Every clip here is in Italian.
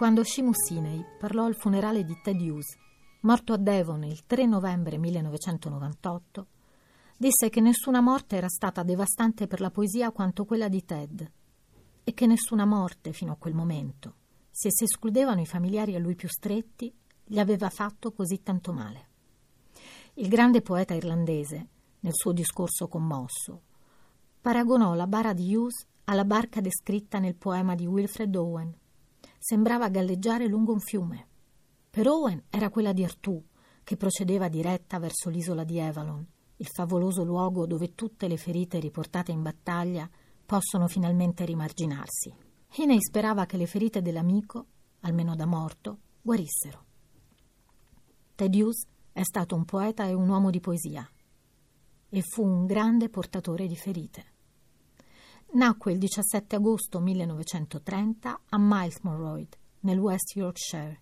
quando Shimu Sinei parlò al funerale di Ted Hughes, morto a Devon il 3 novembre 1998, disse che nessuna morte era stata devastante per la poesia quanto quella di Ted e che nessuna morte fino a quel momento, se si escludevano i familiari a lui più stretti, gli aveva fatto così tanto male. Il grande poeta irlandese, nel suo discorso commosso, paragonò la bara di Hughes alla barca descritta nel poema di Wilfred Owen. Sembrava galleggiare lungo un fiume. Per Owen era quella di Artù, che procedeva diretta verso l'isola di Avalon, il favoloso luogo dove tutte le ferite riportate in battaglia possono finalmente rimarginarsi. Hiney sperava che le ferite dell'amico, almeno da morto, guarissero. Ted Hughes è stato un poeta e un uomo di poesia e fu un grande portatore di ferite. Nacque il 17 agosto 1930 a Milesmoroyd, nel West Yorkshire,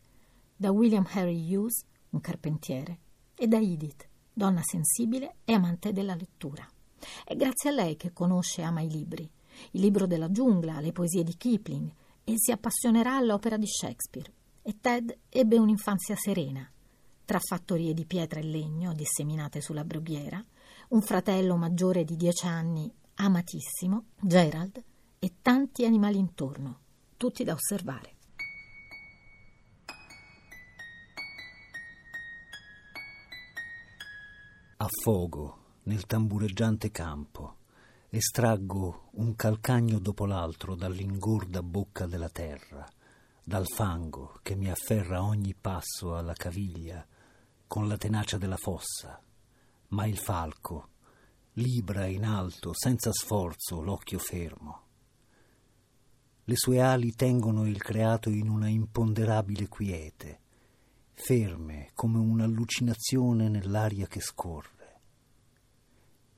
da William Harry Hughes, un carpentiere, e da Edith, donna sensibile e amante della lettura. È grazie a lei che conosce e ama i libri, il libro della giungla, le poesie di Kipling, e si appassionerà all'opera di Shakespeare. E Ted ebbe un'infanzia serena, tra fattorie di pietra e legno disseminate sulla brughiera, un fratello maggiore di dieci anni, amatissimo, Gerald, e tanti animali intorno, tutti da osservare. Affogo nel tambureggiante campo, estraggo un calcagno dopo l'altro dall'ingorda bocca della terra, dal fango che mi afferra ogni passo alla caviglia con la tenacia della fossa, ma il falco libra in alto senza sforzo l'occhio fermo. Le sue ali tengono il creato in una imponderabile quiete ferme come un'allucinazione nell'aria che scorre.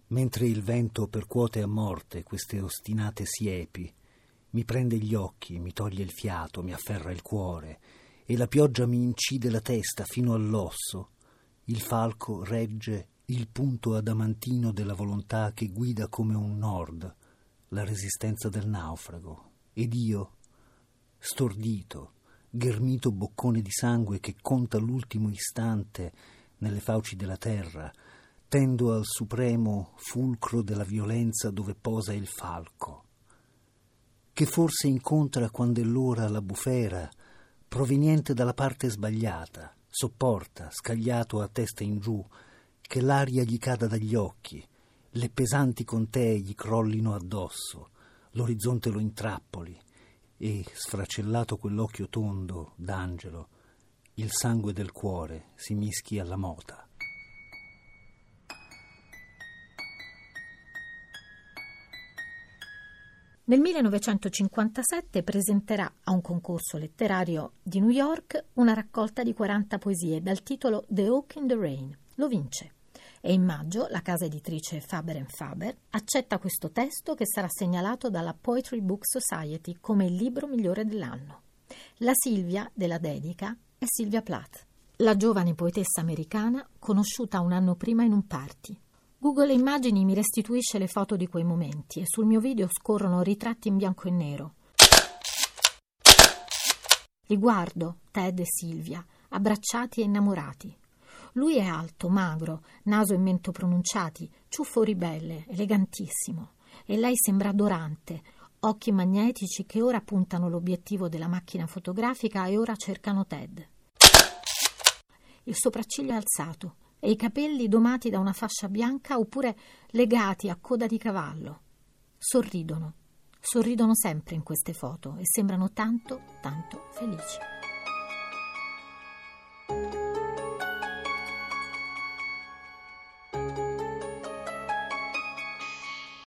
Mentre il vento percuote a morte queste ostinate siepi, mi prende gli occhi, mi toglie il fiato, mi afferra il cuore, e la pioggia mi incide la testa fino all'osso, il falco regge il punto adamantino della volontà che guida come un nord la resistenza del naufrago, ed io, stordito, ghermito boccone di sangue che conta l'ultimo istante nelle fauci della terra, tendo al supremo fulcro della violenza dove posa il falco, che forse incontra quando è l'ora la bufera, proveniente dalla parte sbagliata, sopporta, scagliato a testa in giù, che l'aria gli cada dagli occhi, le pesanti contee gli crollino addosso, l'orizzonte lo intrappoli, e, sfracellato quell'occhio tondo d'angelo, il sangue del cuore si mischi alla mota. Nel 1957 presenterà a un concorso letterario di New York una raccolta di 40 poesie dal titolo The Oak in the Rain. Lo vince e in maggio la casa editrice Faber Faber accetta questo testo che sarà segnalato dalla Poetry Book Society come il libro migliore dell'anno. La Silvia della dedica è Silvia Plath, la giovane poetessa americana conosciuta un anno prima in un party. Google Immagini mi restituisce le foto di quei momenti e sul mio video scorrono ritratti in bianco e nero. Li guardo, Ted e Silvia, abbracciati e innamorati. Lui è alto, magro, naso e mento pronunciati, ciuffo ribelle, elegantissimo. E lei sembra adorante, occhi magnetici che ora puntano l'obiettivo della macchina fotografica e ora cercano Ted. Il sopracciglio è alzato e i capelli domati da una fascia bianca oppure legati a coda di cavallo. Sorridono. Sorridono sempre in queste foto e sembrano tanto, tanto felici.